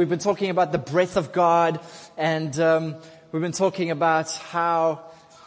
we've been talking about the breath of God, and um, we've been talking about how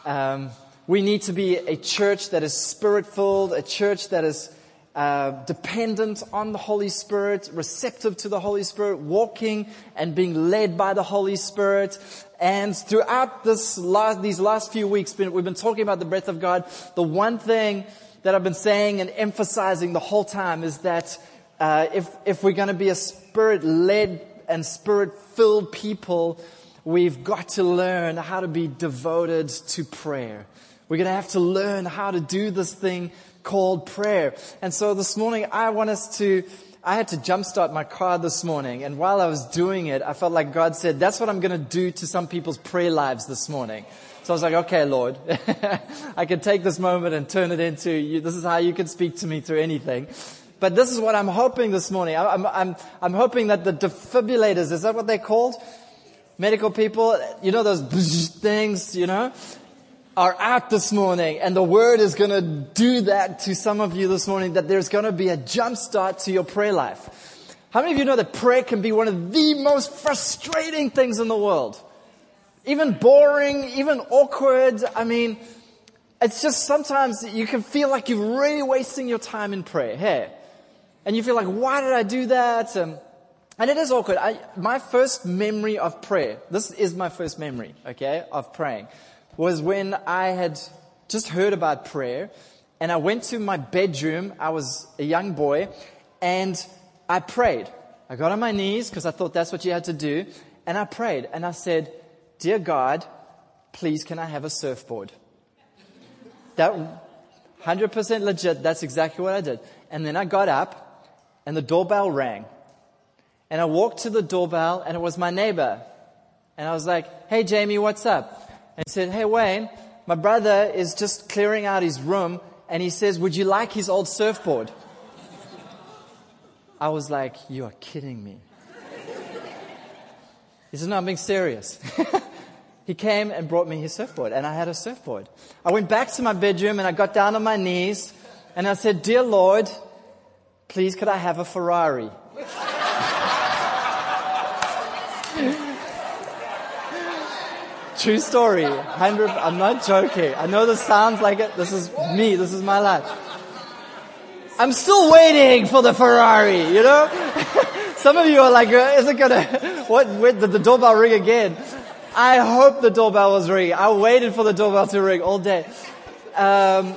um, we need to be a church that is spirit filled, a church that is uh, dependent on the Holy Spirit, receptive to the Holy Spirit, walking and being led by the Holy Spirit. And throughout this last, these last few weeks, we've been talking about the breath of God. The one thing that I've been saying and emphasizing the whole time is that uh, if if we're going to be a spirit led and spirit filled people, we've got to learn how to be devoted to prayer. We're going to have to learn how to do this thing called prayer. And so this morning, I want us to, I had to jumpstart my car this morning. And while I was doing it, I felt like God said, that's what I'm going to do to some people's prayer lives this morning. So I was like, okay, Lord, I can take this moment and turn it into, you, this is how you can speak to me through anything. But this is what I'm hoping this morning. I'm, I'm, I'm hoping that the defibrillators, is that what they're called? Medical people, you know those things, you know? are out this morning and the word is going to do that to some of you this morning that there's going to be a jump start to your prayer life. How many of you know that prayer can be one of the most frustrating things in the world? Even boring, even awkward. I mean, it's just sometimes you can feel like you're really wasting your time in prayer. Hey. And you feel like, why did I do that? And it is awkward. I, my first memory of prayer, this is my first memory, okay, of praying was when I had just heard about prayer and I went to my bedroom. I was a young boy and I prayed. I got on my knees because I thought that's what you had to do. And I prayed and I said, Dear God, please can I have a surfboard? That 100% legit. That's exactly what I did. And then I got up and the doorbell rang. And I walked to the doorbell and it was my neighbor. And I was like, Hey Jamie, what's up? and he said, Hey Wayne, my brother is just clearing out his room and he says, Would you like his old surfboard? I was like, You are kidding me. He said, No, I'm being serious. he came and brought me his surfboard and I had a surfboard. I went back to my bedroom and I got down on my knees and I said, Dear Lord, please could I have a Ferrari? True story. 100, I'm not joking. I know this sounds like it. This is me. This is my life. I'm still waiting for the Ferrari, you know? Some of you are like, uh, is it gonna, what, wait, did the doorbell ring again? I hope the doorbell was ringing. I waited for the doorbell to ring all day. Um,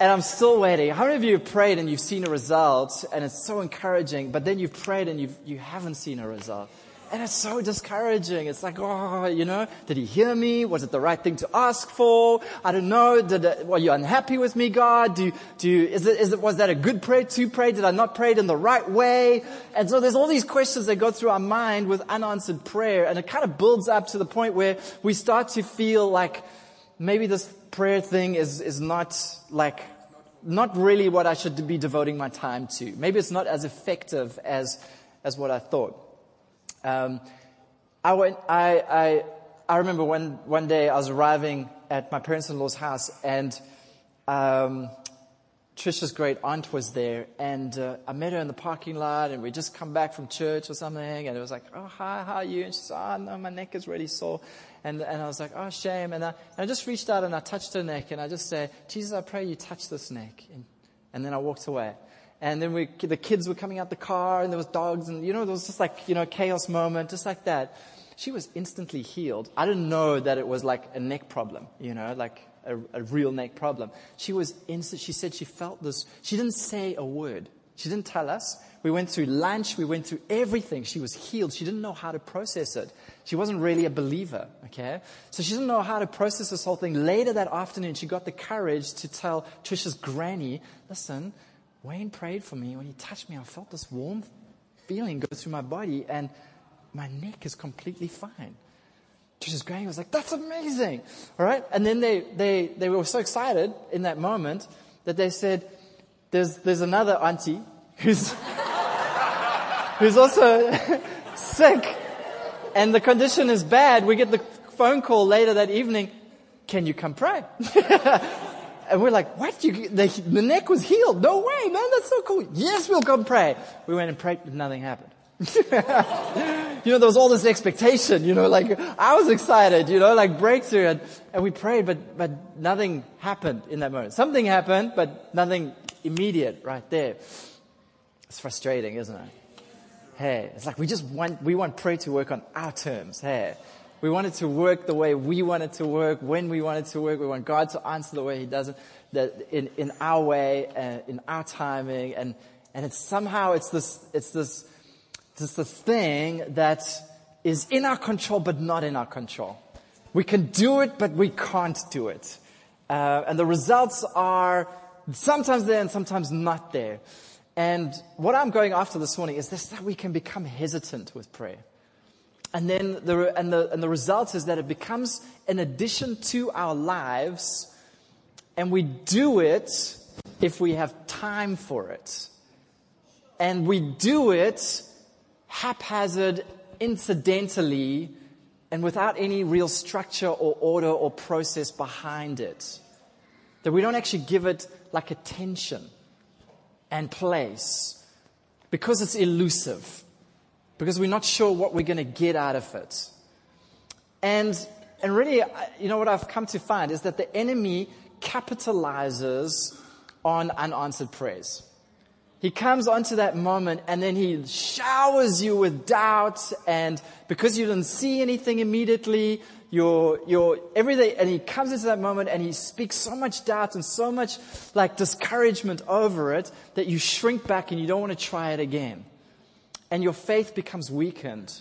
and I'm still waiting. How many of you have prayed and you've seen a result and it's so encouraging, but then you've prayed and you've, you haven't seen a result? And it's so discouraging. It's like, oh, you know, did he hear me? Was it the right thing to ask for? I don't know. Did it, were you unhappy with me, God? Do, do, is it, is it, was that a good prayer to pray? Did I not pray it in the right way? And so there's all these questions that go through our mind with unanswered prayer. And it kind of builds up to the point where we start to feel like maybe this prayer thing is, is not like, not really what I should be devoting my time to. Maybe it's not as effective as, as what I thought. Um, I went, I, I, I remember one, one day I was arriving at my parents-in-law's house and, um, Trisha's great aunt was there and uh, I met her in the parking lot and we just come back from church or something and it was like, oh, hi, how are you? And she said, oh, no, my neck is really sore. And, and I was like, oh, shame. And I, and I just reached out and I touched her neck and I just said, Jesus, I pray you touch this neck. And, and then I walked away. And then we, the kids were coming out the car and there was dogs and, you know, there was just like, you know, chaos moment, just like that. She was instantly healed. I didn't know that it was like a neck problem, you know, like a, a real neck problem. She was instant, she said she felt this, she didn't say a word. She didn't tell us. We went through lunch. We went through everything. She was healed. She didn't know how to process it. She wasn't really a believer. Okay. So she didn't know how to process this whole thing. Later that afternoon, she got the courage to tell Trisha's granny, listen, Wayne prayed for me. When he touched me, I felt this warm feeling go through my body, and my neck is completely fine. Trisha's granny was like, that's amazing. All right. And then they, they, they were so excited in that moment that they said, there's, there's another auntie who's, who's also sick and the condition is bad. We get the phone call later that evening. Can you come pray? And we're like, what? You, the, the neck was healed. No way, man. That's so cool. Yes, we'll come pray. We went and prayed, but nothing happened. you know, there was all this expectation, you know, like I was excited, you know, like breakthrough and, and we prayed, but, but nothing happened in that moment. Something happened, but nothing immediate right there. It's frustrating, isn't it? Hey, it's like we just want, we want prayer to work on our terms. Hey, we want it to work the way we want it to work, when we want it to work. We want God to answer the way He doesn't, that in, in our way, uh, in our timing. And, and it's somehow, it's this, it's this, it's this thing that is in our control, but not in our control. We can do it, but we can't do it. Uh, and the results are sometimes there and sometimes not there. And what I'm going after this morning is this that we can become hesitant with prayer. And then the, and the, and the result is that it becomes an addition to our lives and we do it if we have time for it. And we do it haphazard, incidentally, and without any real structure or order or process behind it. That we don't actually give it like attention and place because it's elusive, because we're not sure what we're going to get out of it. And, and really, you know what I've come to find is that the enemy capitalizes on unanswered prayers. He comes onto that moment and then he showers you with doubt and because you didn't see anything immediately, your, your, everything, and he comes into that moment and he speaks so much doubt and so much like discouragement over it that you shrink back and you don't want to try it again. And your faith becomes weakened.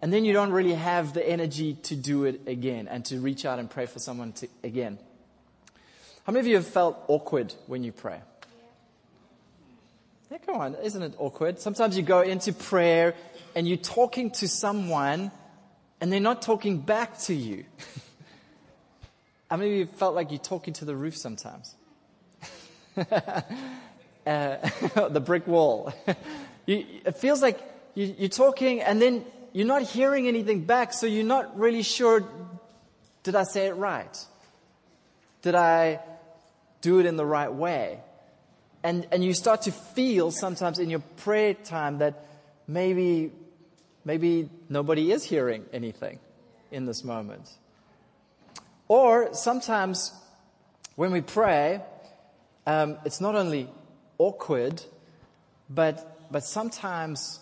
And then you don't really have the energy to do it again and to reach out and pray for someone to, again. How many of you have felt awkward when you pray? Yeah, come on, isn't it awkward? Sometimes you go into prayer and you're talking to someone and they're not talking back to you. Many of you felt like you're talking to the roof sometimes? uh, the brick wall. you, it feels like you, you're talking and then you're not hearing anything back, so you're not really sure, did I say it right? Did I do it in the right way? And, and you start to feel sometimes in your prayer time that maybe maybe nobody is hearing anything in this moment. Or sometimes when we pray, um, it's not only awkward, but, but sometimes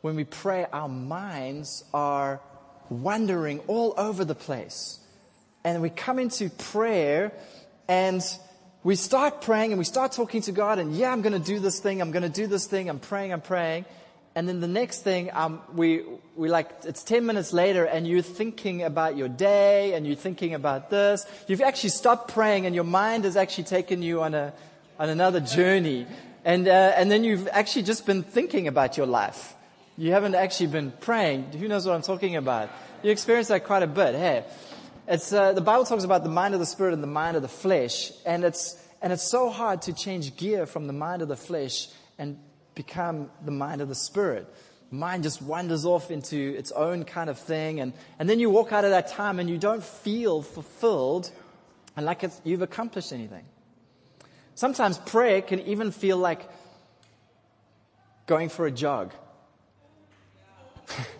when we pray, our minds are wandering all over the place. And we come into prayer and we start praying and we start talking to God and yeah, I'm going to do this thing. I'm going to do this thing. I'm praying. I'm praying. And then the next thing, um, we, we like, it's 10 minutes later and you're thinking about your day and you're thinking about this. You've actually stopped praying and your mind has actually taken you on a, on another journey. And, uh, and then you've actually just been thinking about your life. You haven't actually been praying. Who knows what I'm talking about? You experience that quite a bit. Hey, it's, uh, the Bible talks about the mind of the spirit and the mind of the flesh. And it's, and it's so hard to change gear from the mind of the flesh and become the mind of the spirit. Mind just wanders off into its own kind of thing. And, and then you walk out of that time and you don't feel fulfilled and like you've accomplished anything. Sometimes prayer can even feel like going for a jog.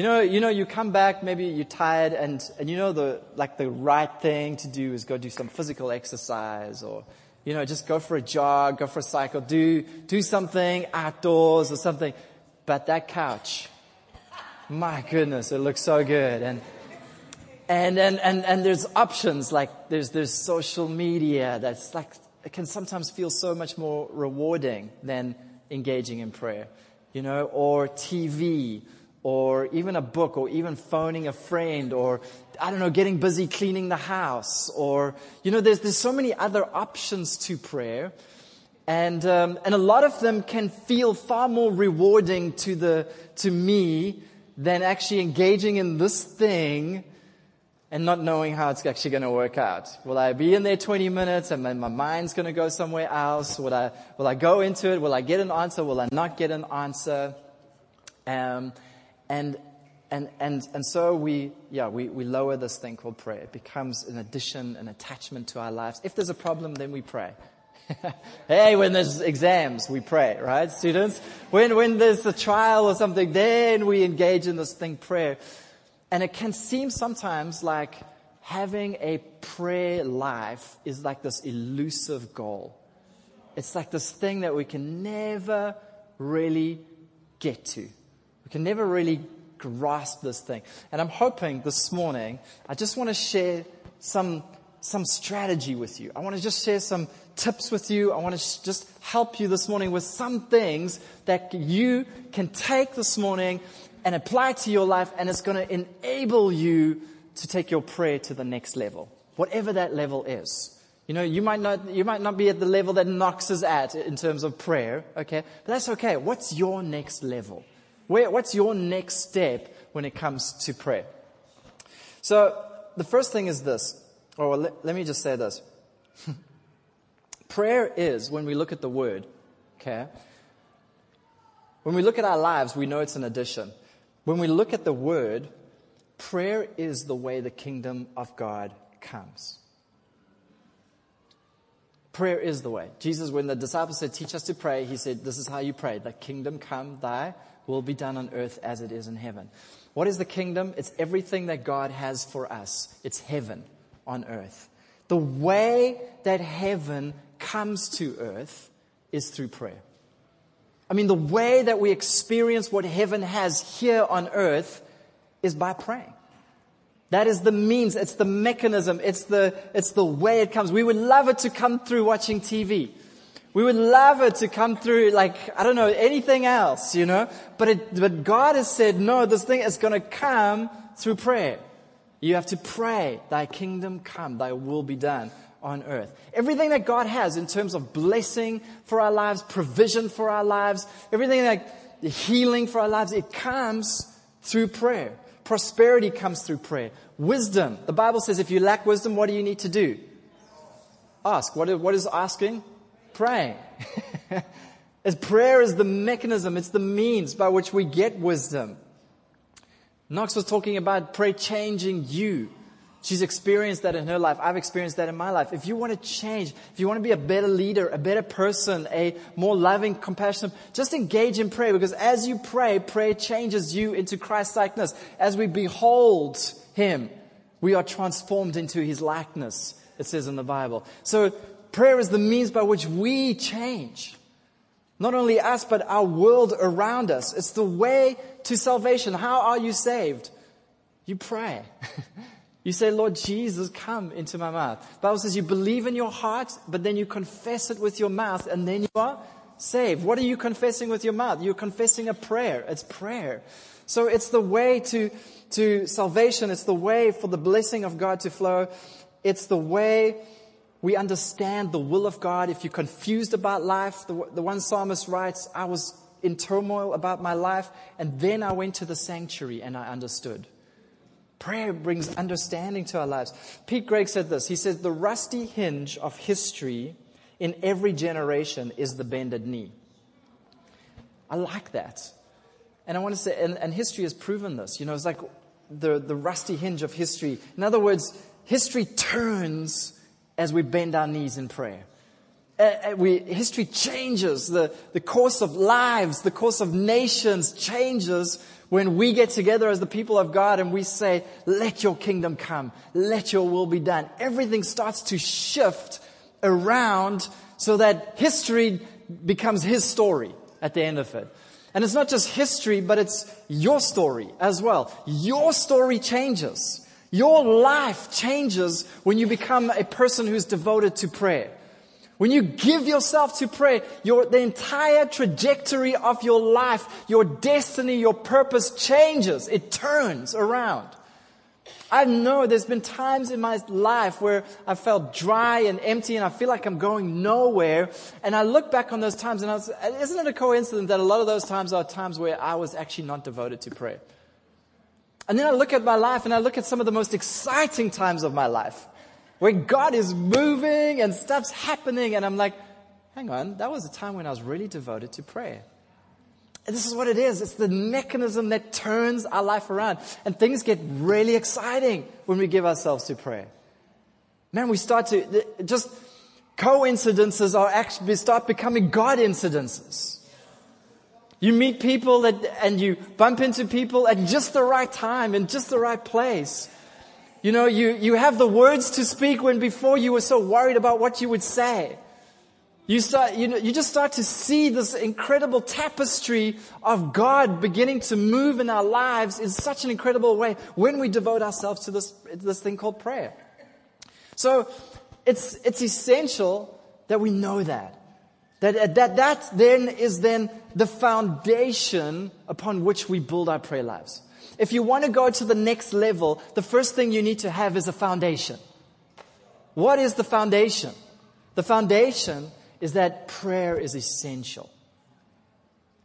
you know, you know, you come back, maybe you're tired and, and you know the, like the right thing to do is go do some physical exercise or you know, just go for a jog, go for a cycle, do, do something outdoors or something. But that couch, my goodness, it looks so good. And, and, and, and, and there's options like there's, there's social media that's like, it can sometimes feel so much more rewarding than engaging in prayer, you know, or TV or even a book or even phoning a friend or I don't know, getting busy cleaning the house or, you know, there's, there's so many other options to prayer. And, um, and a lot of them can feel far more rewarding to the, to me than actually engaging in this thing and not knowing how it's actually going to work out. Will I be in there 20 minutes and then my mind's going to go somewhere else? Will I, will I go into it? Will I get an answer? Will I not get an answer? Um, and, and, and, and so we, yeah, we, we lower this thing called prayer. It becomes an addition, an attachment to our lives. If there's a problem, then we pray. hey, when there's exams, we pray, right, students? When, when there's a trial or something, then we engage in this thing, prayer. And it can seem sometimes like having a prayer life is like this elusive goal. It's like this thing that we can never really get to. Can never really grasp this thing. And I'm hoping this morning, I just want to share some, some strategy with you. I want to just share some tips with you. I want to sh- just help you this morning with some things that you can take this morning and apply to your life and it's going to enable you to take your prayer to the next level. Whatever that level is. You know, you might not, you might not be at the level that Knox is at in terms of prayer, okay? But that's okay. What's your next level? Where, what's your next step when it comes to prayer? So, the first thing is this, or let, let me just say this. prayer is, when we look at the word, okay? When we look at our lives, we know it's an addition. When we look at the word, prayer is the way the kingdom of God comes. Prayer is the way. Jesus, when the disciples said, teach us to pray, he said, this is how you pray. The kingdom come, thy will be done on earth as it is in heaven. What is the kingdom? It's everything that God has for us. It's heaven on earth. The way that heaven comes to earth is through prayer. I mean, the way that we experience what heaven has here on earth is by praying. That is the means, it's the mechanism, it's the, it's the way it comes. We would love it to come through watching TV. We would love it to come through like, I don't know, anything else, you know? But it, but God has said, no, this thing is gonna come through prayer. You have to pray, thy kingdom come, thy will be done on earth. Everything that God has in terms of blessing for our lives, provision for our lives, everything like healing for our lives, it comes through prayer. Prosperity comes through prayer. Wisdom. The Bible says if you lack wisdom, what do you need to do? Ask. What is, what is asking? Praying. As prayer is the mechanism, it's the means by which we get wisdom. Knox was talking about prayer changing you. She's experienced that in her life. I've experienced that in my life. If you want to change, if you want to be a better leader, a better person, a more loving, compassionate, just engage in prayer because as you pray, prayer changes you into Christ likeness. As we behold Him, we are transformed into His likeness, it says in the Bible. So prayer is the means by which we change. Not only us, but our world around us. It's the way to salvation. How are you saved? You pray. You say, Lord Jesus, come into my mouth. The Bible says you believe in your heart, but then you confess it with your mouth, and then you are saved. What are you confessing with your mouth? You're confessing a prayer. It's prayer. So it's the way to, to salvation. It's the way for the blessing of God to flow. It's the way we understand the will of God. If you're confused about life, the, the one psalmist writes, I was in turmoil about my life, and then I went to the sanctuary and I understood. Prayer brings understanding to our lives. Pete Greig said this. He said, the rusty hinge of history in every generation is the bended knee. I like that. And I want to say, and, and history has proven this. You know, it's like the, the rusty hinge of history. In other words, history turns as we bend our knees in prayer. Uh, uh we, history changes. The, the course of lives, the course of nations changes when we get together as the people of God and we say, let your kingdom come, let your will be done, everything starts to shift around so that history becomes his story at the end of it. And it's not just history, but it's your story as well. Your story changes. Your life changes when you become a person who's devoted to prayer. When you give yourself to prayer, your, the entire trajectory of your life, your destiny, your purpose changes. It turns around. I know there's been times in my life where I felt dry and empty and I feel like I'm going nowhere. And I look back on those times and I was, isn't it a coincidence that a lot of those times are times where I was actually not devoted to prayer? And then I look at my life and I look at some of the most exciting times of my life where God is moving and stuff's happening. And I'm like, hang on, that was a time when I was really devoted to prayer. And this is what it is. It's the mechanism that turns our life around. And things get really exciting when we give ourselves to prayer. Man, we start to just Coincidences are actually we start becoming God incidences. You meet people that, and you bump into people at just the right time in just the right place. You know, you, you have the words to speak when before you were so worried about what you would say. You start, you know, you just start to see this incredible tapestry of God beginning to move in our lives in such an incredible way when we devote ourselves to this, this thing called prayer. So, it's, it's essential that we know that. That, uh, that, that then is then the foundation upon which we build our prayer lives. If you want to go to the next level, the first thing you need to have is a foundation. What is the foundation? The foundation is that prayer is essential.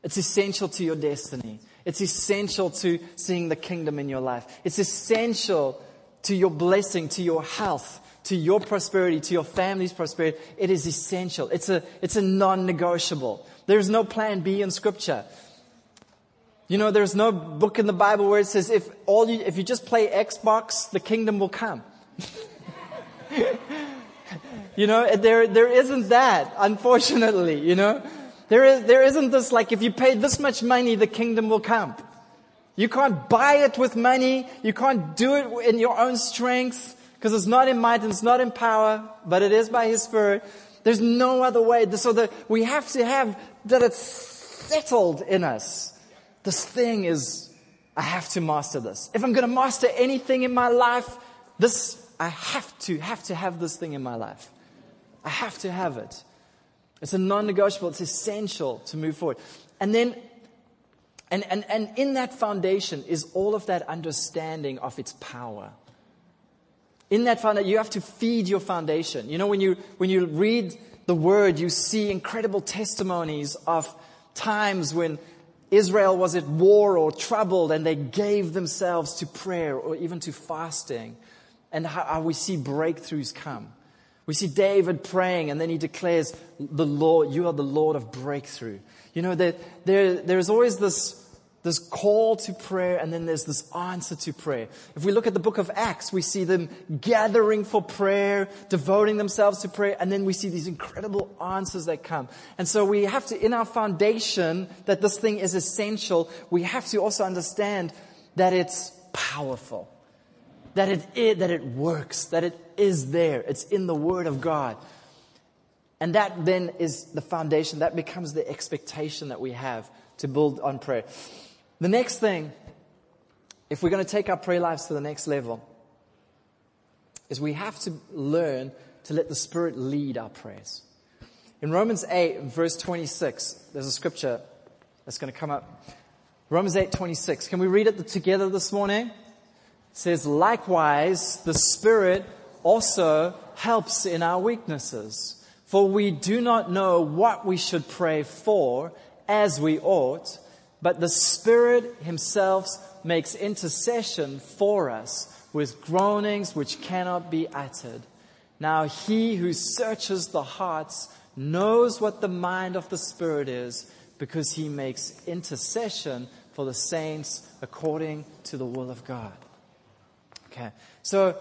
It's essential to your destiny. It's essential to seeing the kingdom in your life. It's essential to your blessing, to your health, to your prosperity, to your family's prosperity, it is essential. It's a, it's a non-negotiable. There's no plan B in scripture. You know, there's no book in the Bible where it says if all you, if you just play Xbox, the kingdom will come. you know, there, there isn't that, unfortunately, you know. There is, there isn't this like if you pay this much money, the kingdom will come. You can't buy it with money. You can't do it in your own strength. Because it's not in might and it's not in power, but it is by His Spirit. There's no other way. So that we have to have that it's settled in us. This thing is, I have to master this. If I'm going to master anything in my life, this, I have to, have to have this thing in my life. I have to have it. It's a non-negotiable. It's essential to move forward. And then, and, and, and in that foundation is all of that understanding of its power in that foundation, you have to feed your foundation. You know, when you, when you read the word, you see incredible testimonies of times when Israel was at war or troubled and they gave themselves to prayer or even to fasting and how, we see breakthroughs come. We see David praying and then he declares, the Lord, you are the Lord of breakthrough. You know, there, there, there's always this this call to prayer and then there's this answer to prayer. If we look at the book of Acts, we see them gathering for prayer, devoting themselves to prayer, and then we see these incredible answers that come. And so we have to, in our foundation, that this thing is essential, we have to also understand that it's powerful. That it, is, that it works, that it is there. It's in the Word of God. And that then is the foundation. That becomes the expectation that we have to build on prayer. The next thing, if we're going to take our prayer lives to the next level, is we have to learn to let the Spirit lead our prayers. In Romans 8, verse 26, there's a scripture that's going to come up. Romans 8, 26. Can we read it together this morning? It says, likewise, the Spirit also helps in our weaknesses. For we do not know what we should pray for as we ought but the Spirit Himself makes intercession for us with groanings which cannot be uttered. Now He who searches the hearts knows what the mind of the Spirit is because He makes intercession for the saints according to the will of God. Okay. So,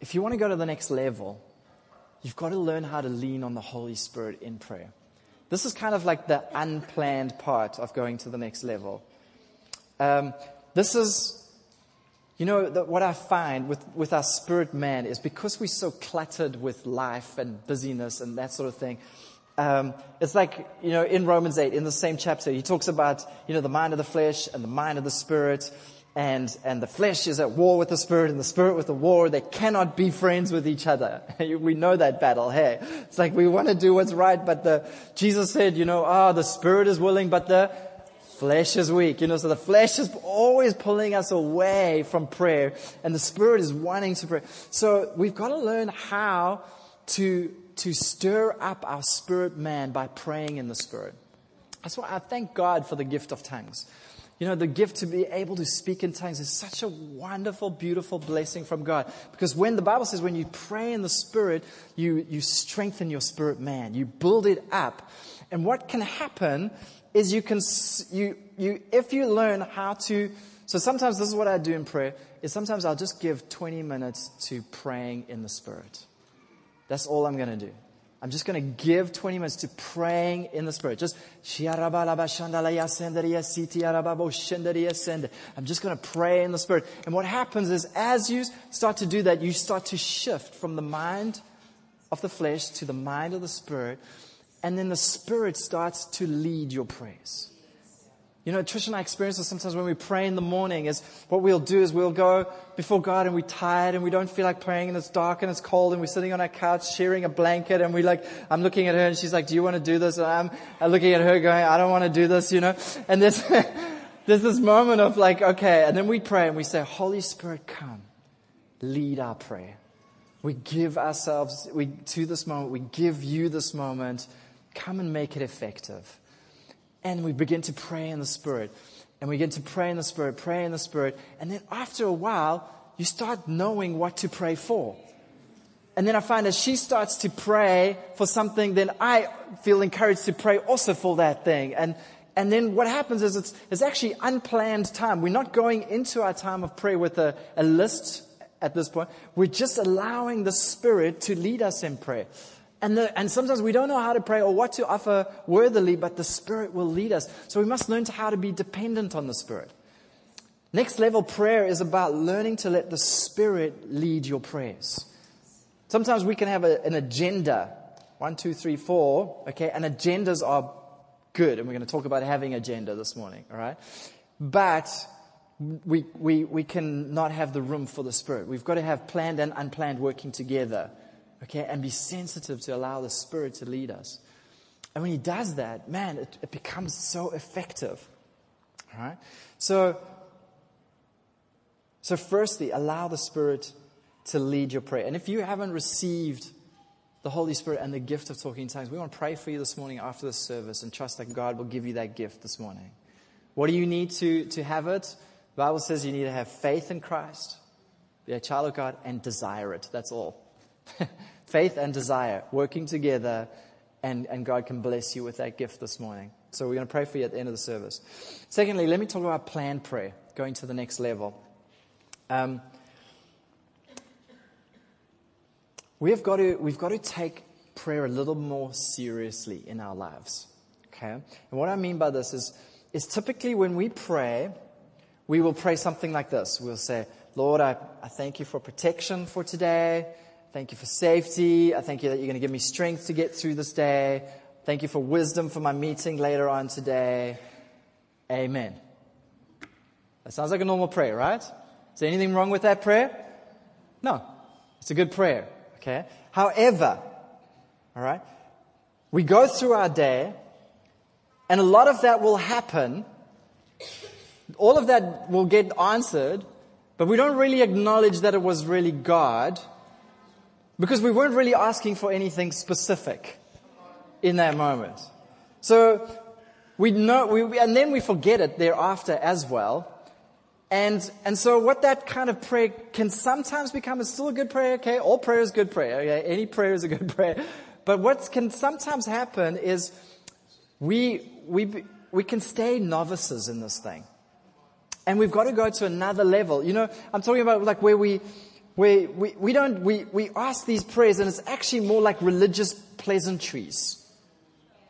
if you want to go to the next level, you've got to learn how to lean on the Holy Spirit in prayer. This is kind of like the unplanned part of going to the next level. Um, this is, you know, the, what I find with, with our spirit man is because we're so cluttered with life and busyness and that sort of thing. Um, it's like, you know, in Romans 8, in the same chapter, he talks about, you know, the mind of the flesh and the mind of the spirit and, and the flesh is at war with the spirit and the spirit with the war. They cannot be friends with each other. we know that battle. Hey, it's like we want to do what's right, but the, Jesus said, you know, ah, oh, the spirit is willing, but the flesh is weak. You know, so the flesh is always pulling us away from prayer and the spirit is wanting to pray. So we've got to learn how to, to stir up our spirit man by praying in the spirit. That's why I thank God for the gift of tongues. You know, the gift to be able to speak in tongues is such a wonderful, beautiful blessing from God. Because when the Bible says when you pray in the Spirit, you, you strengthen your spirit man. You build it up. And what can happen is you can, you, you, if you learn how to, so sometimes this is what I do in prayer, is sometimes I'll just give 20 minutes to praying in the Spirit. That's all I'm going to do. I'm just going to give 20 minutes to praying in the Spirit. Just, I'm just going to pray in the Spirit. And what happens is as you start to do that, you start to shift from the mind of the flesh to the mind of the Spirit. And then the Spirit starts to lead your prayers. You know, Trish and I experience this sometimes when we pray in the morning is what we'll do is we'll go before God and we're tired and we don't feel like praying and it's dark and it's cold and we're sitting on our couch sharing a blanket and we like, I'm looking at her and she's like, do you want to do this? And I'm looking at her going, I don't want to do this, you know, and there's, there's this moment of like, okay, and then we pray and we say, Holy Spirit, come, lead our prayer. We give ourselves we, to this moment. We give you this moment. Come and make it effective. And we begin to pray in the Spirit. And we begin to pray in the Spirit, pray in the Spirit. And then after a while, you start knowing what to pray for. And then I find as she starts to pray for something, then I feel encouraged to pray also for that thing. And, and then what happens is it's, it's actually unplanned time. We're not going into our time of prayer with a, a list at this point. We're just allowing the Spirit to lead us in prayer. And, the, and sometimes we don't know how to pray or what to offer worthily, but the Spirit will lead us. So we must learn to how to be dependent on the Spirit. Next level prayer is about learning to let the Spirit lead your prayers. Sometimes we can have a, an agenda. One, two, three, four. Okay. And agendas are good. And we're going to talk about having agenda this morning. All right. But we, we, we can not have the room for the Spirit. We've got to have planned and unplanned working together okay, and be sensitive to allow the Spirit to lead us. And when He does that, man, it, it becomes so effective. All right? So, so firstly, allow the Spirit to lead your prayer. And if you haven't received the Holy Spirit and the gift of talking in tongues, we want to pray for you this morning after the service and trust that God will give you that gift this morning. What do you need to, to have it? The Bible says you need to have faith in Christ, be a child of God, and desire it. That's all. faith and desire working together, and, and God can bless you with that gift this morning. So we're going to pray for you at the end of the service. Secondly, let me talk about planned prayer, going to the next level. Um, we've got to we've got to take prayer a little more seriously in our lives. Okay, and what I mean by this is is typically when we pray, we will pray something like this. We'll say, Lord, I, I thank you for protection for today. Thank you for safety. I thank you that you're going to give me strength to get through this day. Thank you for wisdom for my meeting later on today. Amen. That sounds like a normal prayer, right? Is there anything wrong with that prayer? No. It's a good prayer. Okay. However, all right, we go through our day and a lot of that will happen. All of that will get answered, but we don't really acknowledge that it was really God because we weren't really asking for anything specific in that moment. So we know, we, and then we forget it thereafter as well. And, and so what that kind of prayer can sometimes become is still a good prayer, okay? All prayer is good prayer, okay? Any prayer is a good prayer. But what can sometimes happen is we, we, we can stay novices in this thing. And we've got to go to another level. You know, I'm talking about like where we, we, we, we don't, we, we ask these prayers and it's actually more like religious pleasantries.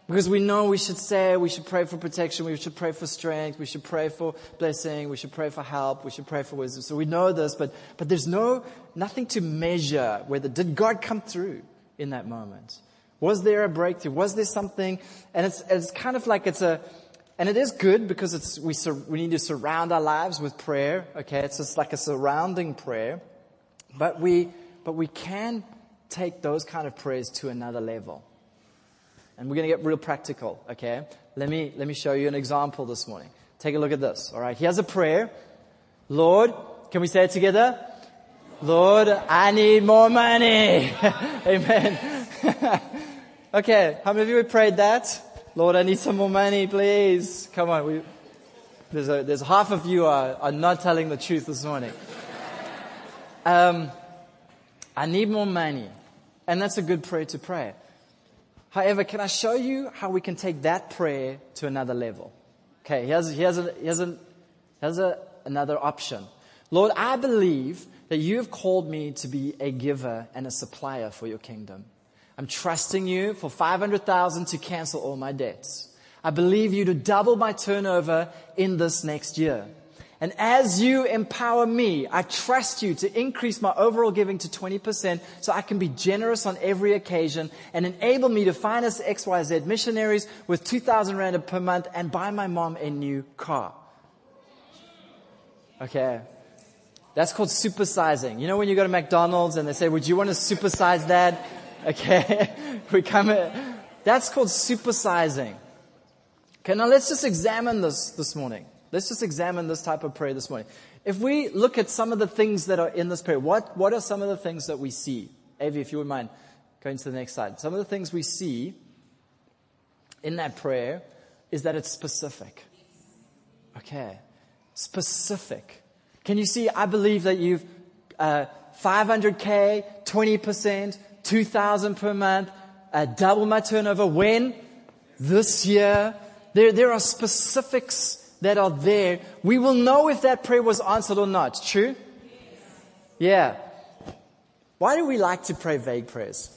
Because we know we should say, we should pray for protection, we should pray for strength, we should pray for blessing, we should pray for help, we should pray for wisdom. So we know this, but, but there's no, nothing to measure whether, did God come through in that moment? Was there a breakthrough? Was there something? And it's, it's kind of like it's a, and it is good because it's, we, sur, we need to surround our lives with prayer, okay? It's just like a surrounding prayer. But we, but we can take those kind of prayers to another level. And we're going to get real practical, okay? Let me, let me show you an example this morning. Take a look at this, alright? Here's a prayer. Lord, can we say it together? Lord, I need more money. Amen. okay, how many of you have prayed that? Lord, I need some more money, please. Come on, we, there's, a, there's half of you are, are not telling the truth this morning. Um, I need more money. And that's a good prayer to pray. However, can I show you how we can take that prayer to another level? Okay, here's, here's, a, here's, a, here's a, another option. Lord, I believe that you have called me to be a giver and a supplier for your kingdom. I'm trusting you for 500,000 to cancel all my debts. I believe you to double my turnover in this next year. And as you empower me, I trust you to increase my overall giving to 20% so I can be generous on every occasion and enable me to finance XYZ missionaries with 2,000 Rand per month and buy my mom a new car. Okay. That's called supersizing. You know when you go to McDonald's and they say, would you want to supersize that? Okay. we come, that's called supersizing. Okay, now let's just examine this this morning. Let's just examine this type of prayer this morning. If we look at some of the things that are in this prayer, what, what are some of the things that we see? Avi, if you would mind going to the next slide. Some of the things we see in that prayer is that it's specific. Okay. Specific. Can you see? I believe that you've, uh, 500k, 20%, 2000 per month, uh, double my turnover. When? This year. There, there are specifics that are there. We will know if that prayer was answered or not. True? Yeah. Why do we like to pray vague prayers?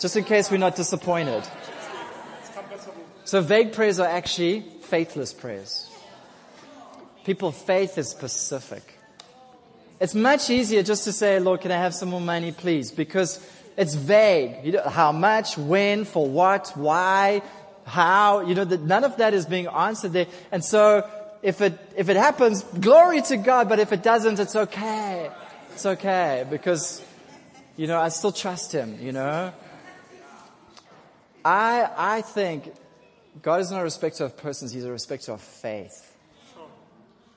Just in case we're not disappointed. So vague prayers are actually faithless prayers. People, faith is specific. It's much easier just to say, Lord, can I have some more money, please? Because it's vague. You know, how much, when, for what, why, how, you know, that none of that is being answered there. And so if it, if it happens, glory to God, but if it doesn't, it's okay. It's okay because, you know, I still trust Him, you know. I, I think God is not a respecter of persons, He's a respecter of faith.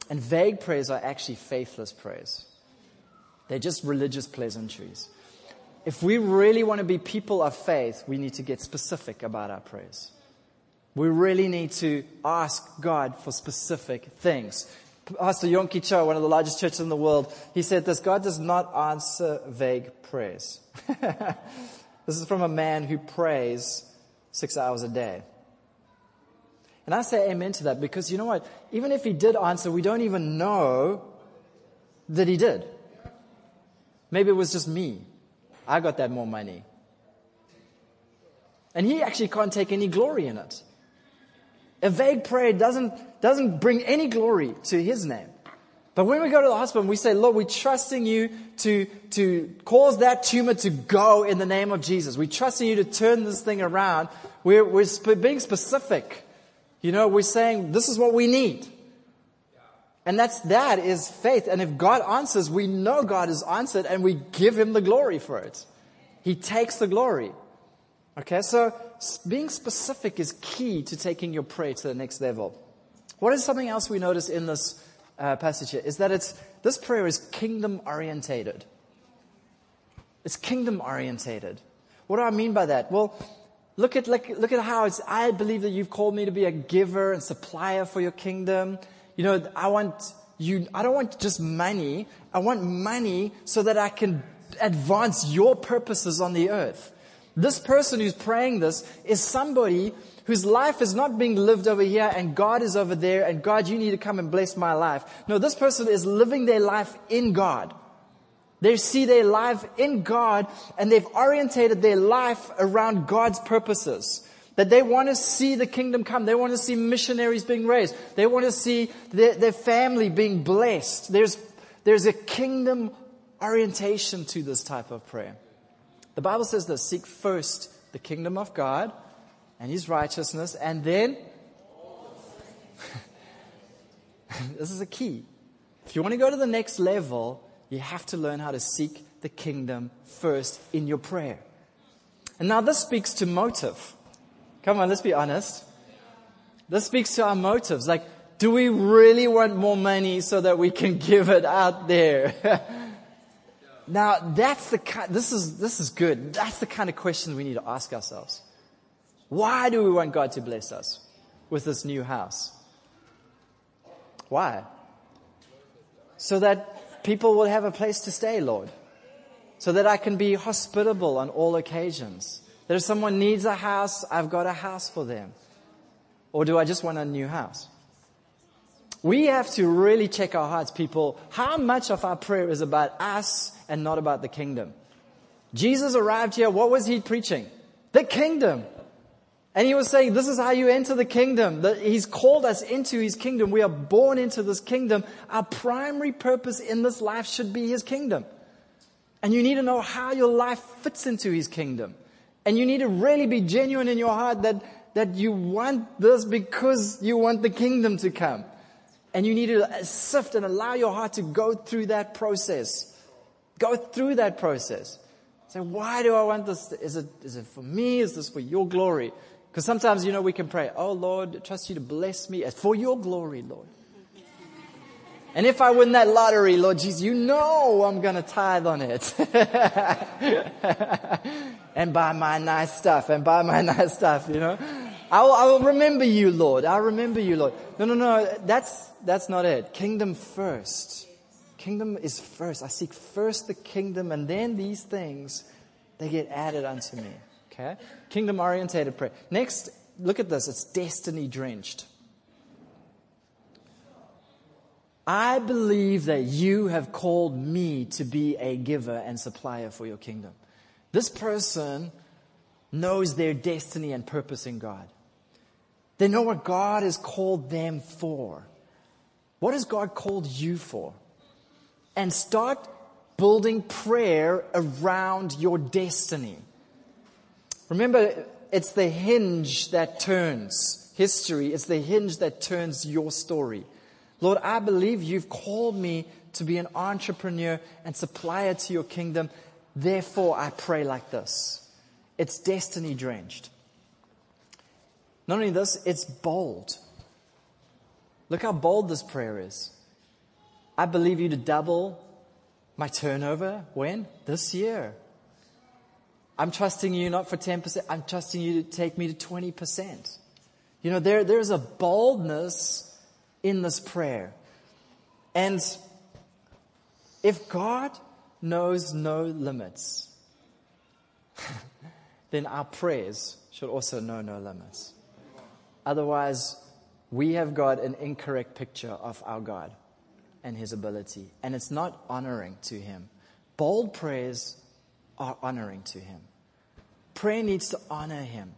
And vague prayers are actually faithless prayers. They're just religious pleasantries if we really want to be people of faith, we need to get specific about our prayers. We really need to ask God for specific things. Pastor Yonggi Cho, one of the largest churches in the world, he said this, God does not answer vague prayers. this is from a man who prays six hours a day. And I say amen to that because you know what? Even if he did answer, we don't even know that he did. Maybe it was just me. I got that more money. And he actually can't take any glory in it. A vague prayer doesn't, doesn't bring any glory to his name. But when we go to the hospital and we say, Lord, we're trusting you to, to cause that tumor to go in the name of Jesus. We're trusting you to turn this thing around. We're, we're being specific. You know, we're saying this is what we need. And that's, that is faith. And if God answers, we know God has answered and we give him the glory for it. He takes the glory. Okay, so being specific is key to taking your prayer to the next level. What is something else we notice in this uh, passage here? Is that it's, this prayer is kingdom orientated. It's kingdom orientated. What do I mean by that? Well, look at, look, look at how it's, I believe that you've called me to be a giver and supplier for your kingdom you know, I want you, I don't want just money. I want money so that I can advance your purposes on the earth. This person who's praying this is somebody whose life is not being lived over here and God is over there and God, you need to come and bless my life. No, this person is living their life in God. They see their life in God and they've orientated their life around God's purposes. That they want to see the kingdom come. They want to see missionaries being raised. They want to see their, their family being blessed. There's, there's a kingdom orientation to this type of prayer. The Bible says this, seek first the kingdom of God and his righteousness and then this is a key. If you want to go to the next level, you have to learn how to seek the kingdom first in your prayer. And now this speaks to motive. Come on, let's be honest. This speaks to our motives. Like, do we really want more money so that we can give it out there? now, that's the kind, this is, this is good. That's the kind of questions we need to ask ourselves. Why do we want God to bless us with this new house? Why? So that people will have a place to stay, Lord. So that I can be hospitable on all occasions that if someone needs a house, I've got a house for them? Or do I just want a new house? We have to really check our hearts, people. How much of our prayer is about us and not about the kingdom? Jesus arrived here. What was he preaching? The kingdom. And he was saying, this is how you enter the kingdom. That he's called us into his kingdom. We are born into this kingdom. Our primary purpose in this life should be his kingdom. And you need to know how your life fits into his kingdom. And you need to really be genuine in your heart that, that you want this because you want the kingdom to come. And you need to sift and allow your heart to go through that process. Go through that process. Say, why do I want this? Is it, is it for me? Is this for your glory? Because sometimes, you know, we can pray, Oh Lord, I trust you to bless me for your glory, Lord. And if I win that lottery, Lord Jesus, you know I'm going to tithe on it. and buy my nice stuff and buy my nice stuff, you know. I will, I will remember you, Lord. I'll remember you, Lord. No, no, no. That's, that's not it. Kingdom first. Kingdom is first. I seek first the kingdom and then these things, they get added unto me. Okay? Kingdom orientated prayer. Next, look at this. It's destiny drenched. I believe that you have called me to be a giver and supplier for your kingdom. This person knows their destiny and purpose in God. They know what God has called them for. What has God called you for? and start building prayer around your destiny. Remember, it's the hinge that turns history. It's the hinge that turns your story. Lord, I believe you've called me to be an entrepreneur and supplier to your kingdom. Therefore, I pray like this. It's destiny drenched. Not only this, it's bold. Look how bold this prayer is. I believe you to double my turnover. When? This year. I'm trusting you not for 10%, I'm trusting you to take me to 20%. You know, there, there's a boldness in this prayer. And if God knows no limits, then our prayers should also know no limits. Otherwise, we have got an incorrect picture of our God and his ability. And it's not honoring to him. Bold prayers are honoring to him. Prayer needs to honor him.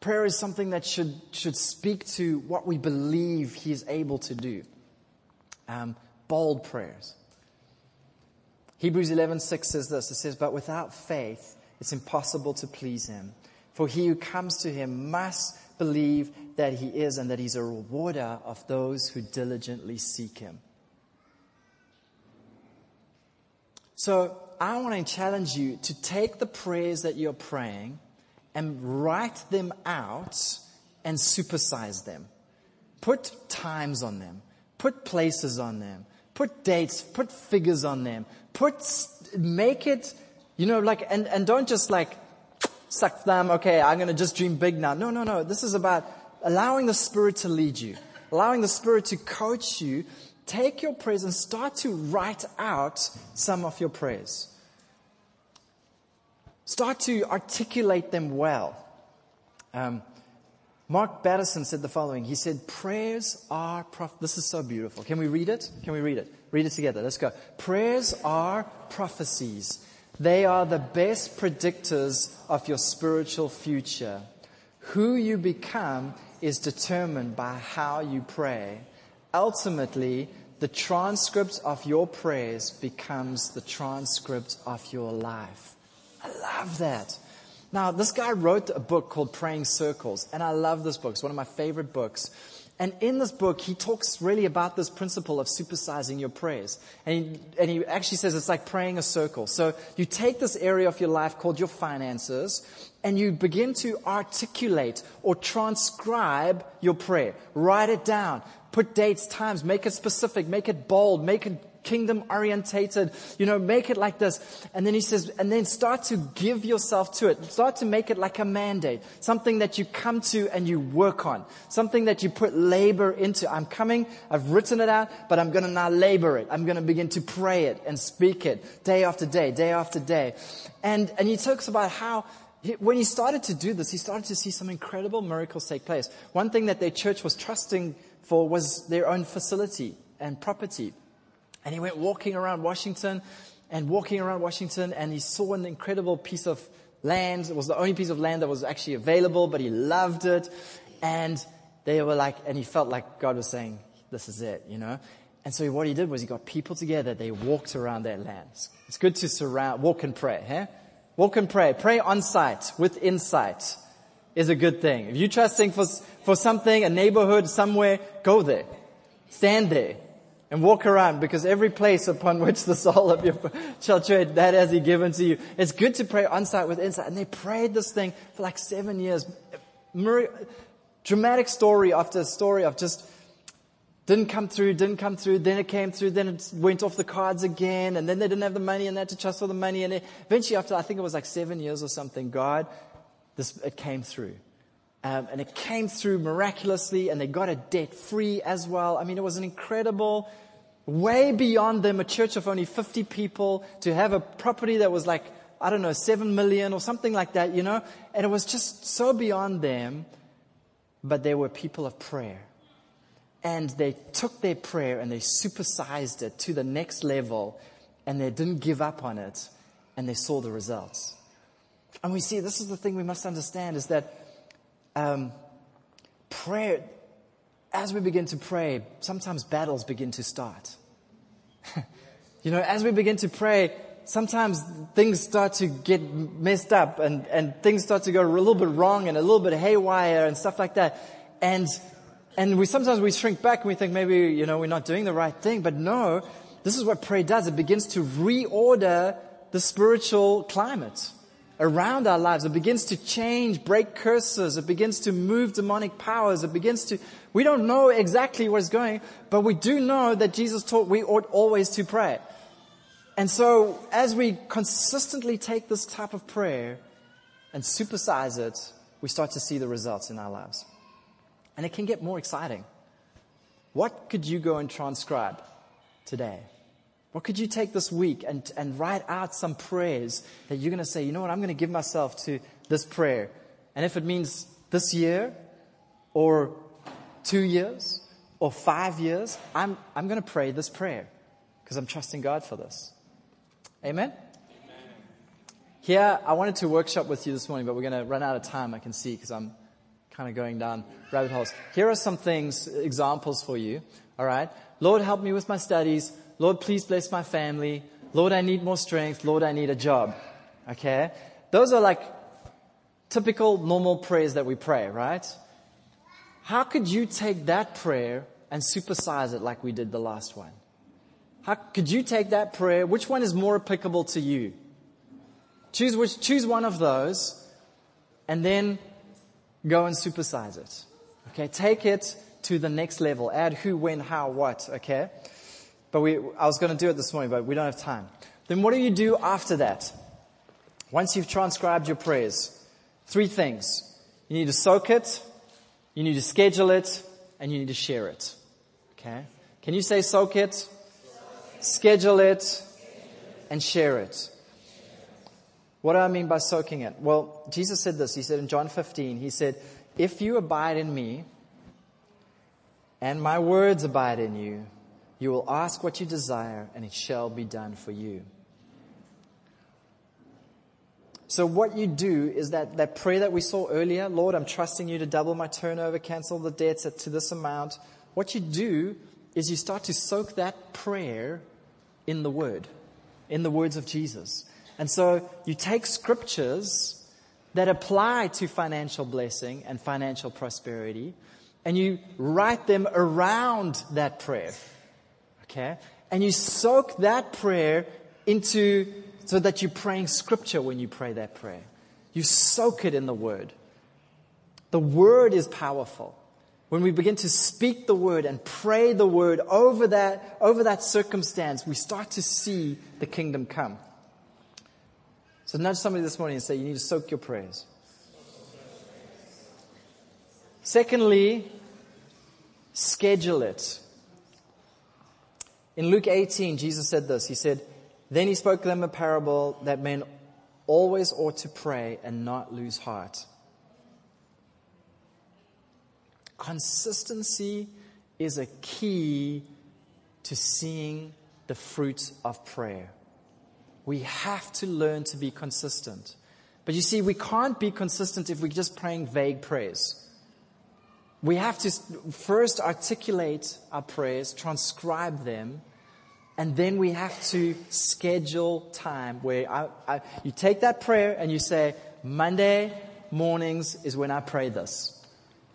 Prayer is something that should, should speak to what we believe he is able to do. Um, bold prayers. Hebrews 11:6 says this. It says, "But without faith, it's impossible to please him. For he who comes to him must believe that He is and that He's a rewarder of those who diligently seek Him. So I want to challenge you to take the prayers that you're praying and write them out and supersize them. Put times on them. Put places on them. Put dates. Put figures on them. Put, make it, you know, like, and, and don't just like suck thumb, okay, I'm going to just dream big now. No, no, no. This is about allowing the Spirit to lead you, allowing the Spirit to coach you. Take your prayers and start to write out some of your prayers. Start to articulate them well. Um, Mark Batterson said the following. He said, prayers are, prof- this is so beautiful. Can we read it? Can we read it? Read it together. Let's go. Prayers are prophecies. They are the best predictors of your spiritual future. Who you become is determined by how you pray. Ultimately, the transcript of your prayers becomes the transcript of your life. I love that. Now, this guy wrote a book called Praying Circles, and I love this book. It's one of my favorite books. And in this book, he talks really about this principle of supersizing your prayers. And he, and he actually says it's like praying a circle. So you take this area of your life called your finances and you begin to articulate or transcribe your prayer. Write it down. Put dates, times, make it specific, make it bold, make it kingdom orientated, you know, make it like this. And then he says, and then start to give yourself to it. Start to make it like a mandate. Something that you come to and you work on. Something that you put labor into. I'm coming, I've written it out, but I'm gonna now labor it. I'm gonna begin to pray it and speak it day after day, day after day. And, and he talks about how when he started to do this, he started to see some incredible miracles take place. One thing that their church was trusting for was their own facility and property. And he went walking around Washington and walking around Washington and he saw an incredible piece of land. It was the only piece of land that was actually available, but he loved it. And they were like, and he felt like God was saying, this is it, you know? And so what he did was he got people together. They walked around their lands. It's good to surround, walk and pray, huh? Walk and pray. Pray on site with insight is a good thing. If you're trusting for, for something, a neighborhood somewhere, go there. Stand there and walk around because every place upon which the sole of your shall tread, that has he given to you. It's good to pray on site with insight. And they prayed this thing for like seven years. Dramatic story after story of just didn't come through, didn't come through, then it came through, then it went off the cards again, and then they didn't have the money and they had to trust for the money. And eventually after, I think it was like seven years or something, God, this, it came through. Um, and it came through miraculously, and they got a debt free as well. I mean, it was an incredible, way beyond them, a church of only 50 people, to have a property that was like, I don't know, 7 million or something like that, you know? And it was just so beyond them, but they were people of prayer. And they took their prayer and they supersized it to the next level, and they didn't give up on it, and they saw the results. And we see this is the thing we must understand is that um, prayer, as we begin to pray, sometimes battles begin to start. you know, as we begin to pray, sometimes things start to get messed up and, and things start to go a little bit wrong and a little bit haywire and stuff like that. And, and we sometimes we shrink back and we think maybe, you know, we're not doing the right thing. But no, this is what prayer does. It begins to reorder the spiritual climate around our lives. It begins to change, break curses. It begins to move demonic powers. It begins to, we don't know exactly what's going, but we do know that Jesus taught we ought always to pray. And so as we consistently take this type of prayer and supersize it, we start to see the results in our lives. And it can get more exciting. What could you go and transcribe today? What could you take this week and, and write out some prayers that you're going to say, you know what, I'm going to give myself to this prayer. And if it means this year or two years or five years, I'm, I'm going to pray this prayer because I'm trusting God for this. Amen? Amen? Here, I wanted to workshop with you this morning, but we're going to run out of time, I can see, because I'm kind of going down rabbit holes. Here are some things, examples for you. All right? Lord, help me with my studies. Lord, please bless my family. Lord, I need more strength. Lord, I need a job. Okay? Those are like typical normal prayers that we pray, right? How could you take that prayer and supersize it like we did the last one? How could you take that prayer? Which one is more applicable to you? Choose which, choose one of those and then go and supersize it. Okay? Take it to the next level. Add who, when, how, what. Okay? But we, I was going to do it this morning, but we don't have time. Then what do you do after that? Once you've transcribed your prayers, three things. You need to soak it, you need to schedule it, and you need to share it. Okay? Can you say soak it, schedule it, and share it? What do I mean by soaking it? Well, Jesus said this. He said in John 15, He said, If you abide in me, and my words abide in you, you will ask what you desire, and it shall be done for you. So what you do is that, that prayer that we saw earlier, Lord, I'm trusting you to double my turnover, cancel the debts to this amount. What you do is you start to soak that prayer in the Word, in the words of Jesus. And so you take scriptures that apply to financial blessing and financial prosperity, and you write them around that prayer. Okay? And you soak that prayer into, so that you're praying scripture when you pray that prayer. You soak it in the word. The word is powerful. When we begin to speak the word and pray the word over that, over that circumstance, we start to see the kingdom come. So nudge somebody this morning and say, you need to soak your prayers. Secondly, schedule it. In Luke 18, Jesus said this. He said, Then he spoke to them a parable that men always ought to pray and not lose heart. Consistency is a key to seeing the fruit of prayer. We have to learn to be consistent. But you see, we can't be consistent if we're just praying vague prayers. We have to first articulate our prayers, transcribe them, and then we have to schedule time where I, I, you take that prayer and you say, Monday mornings is when I pray this.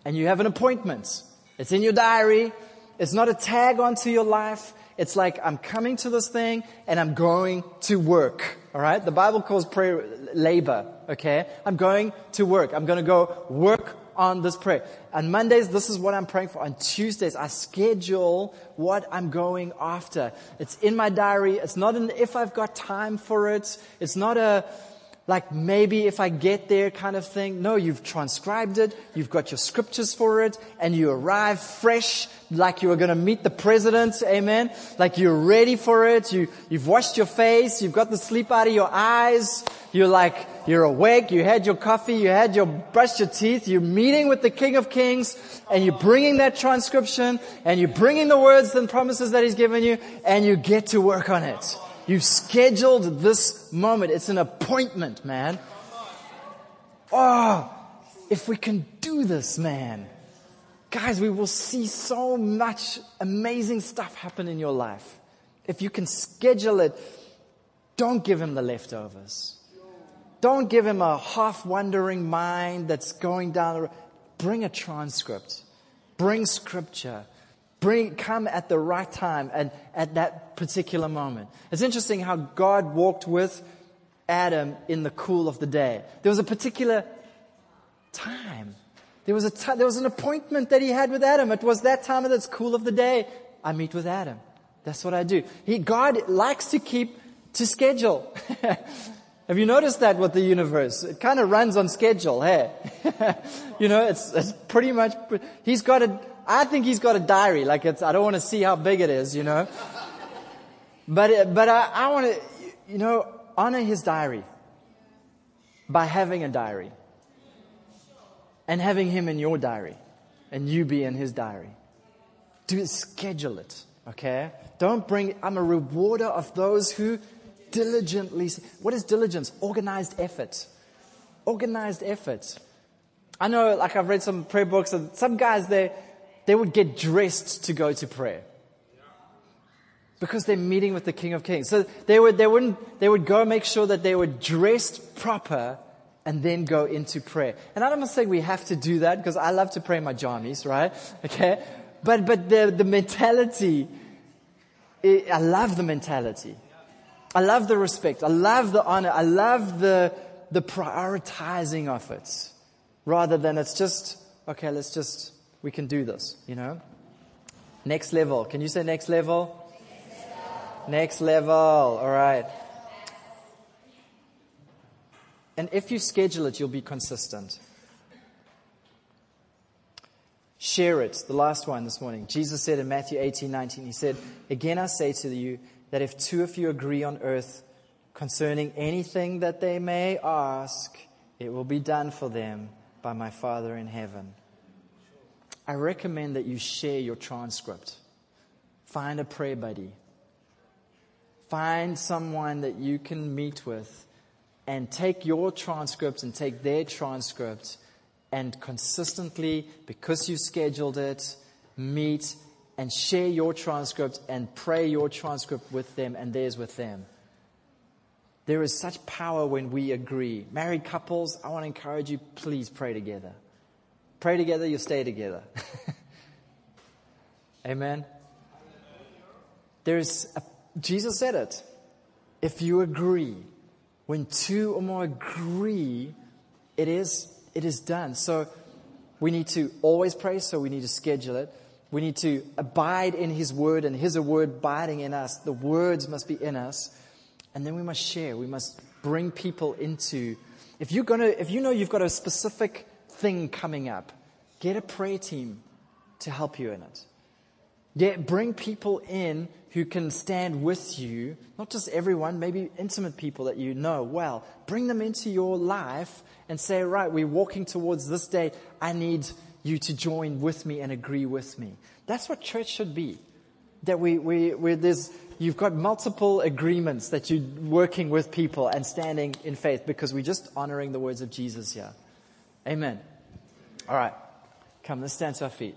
And you have an appointment. It's in your diary. It's not a tag onto your life. It's like I'm coming to this thing and I'm going to work. All right. The Bible calls prayer labor. Okay. I'm going to work. I'm going to go work on this prayer. On Mondays, this is what I'm praying for. On Tuesdays, I schedule what I'm going after. It's in my diary. It's not an if I've got time for it. It's not a, like maybe if I get there kind of thing. No, you've transcribed it, you've got your scriptures for it, and you arrive fresh like you are going to meet the president, amen? Like you're ready for it, you, you've washed your face, you've got the sleep out of your eyes, you're like, you're awake, you had your coffee, you had your, brushed your teeth, you're meeting with the King of Kings, and you're bringing that transcription, and you're bringing the words and promises that He's given you, and you get to work on it. You've scheduled this moment. It's an appointment, man. Oh, if we can do this, man. Guys, we will see so much amazing stuff happen in your life. If you can schedule it, don't give him the leftovers. Don't give him a half wondering mind that's going down the road. Bring a transcript. Bring scripture bring, come at the right time and at that particular moment. It's interesting how God walked with Adam in the cool of the day. There was a particular time. There was a t- there was an appointment that he had with Adam. It was that time of that's cool of the day. I meet with Adam. That's what I do. He, God likes to keep to schedule. Have you noticed that with the universe? It kind of runs on schedule, hey? you know, it's, it's pretty much, he's got a, I think he's got a diary. Like it's, I don't want to see how big it is, you know. But, but I, I want to, you know, honor his diary by having a diary and having him in your diary and you be in his diary. Do schedule it, okay? Don't bring, I'm a rewarder of those who diligently, what is diligence? Organized effort. Organized effort. I know, like I've read some prayer books and some guys, they, they would get dressed to go to prayer. Because they're meeting with the King of Kings. So they would, they wouldn't, they would go make sure that they were dressed proper and then go into prayer. And I'm not saying we have to do that because I love to pray in my jammies, right? Okay. But, but the, the mentality, I love the mentality. I love the respect. I love the honor. I love the, the prioritizing of it rather than it's just, okay, let's just we can do this, you know? Next level. Can you say next level? Next level. All right. And if you schedule it, you'll be consistent. Share it. The last one this morning. Jesus said in Matthew 18, 19, He said, Again I say to you that if two of you agree on earth concerning anything that they may ask, it will be done for them by my Father in heaven. I recommend that you share your transcript. Find a prayer buddy. Find someone that you can meet with and take your transcript and take their transcript and consistently, because you scheduled it, meet and share your transcript and pray your transcript with them and theirs with them. There is such power when we agree. Married couples, I want to encourage you, please pray together. Pray together, you'll stay together. Amen. There's a, Jesus said it. If you agree, when two or more agree, it is it is done. So we need to always pray, so we need to schedule it. We need to abide in His Word and His Word abiding in us. The words must be in us. And then we must share. We must bring people into, if you're gonna, if you know you've got a specific thing coming up, get a prayer team to help you in it. Get, bring people in who can stand with you, not just everyone, maybe intimate people that you know well. Bring them into your life and say, right, we're walking towards this day. I need you to join with me and agree with me. That's what church should be. That we, we, where there's, you've got multiple agreements that you're working with people and standing in faith because we're just honoring the words of Jesus here. Amen. All right. Come, let's stand to our feet.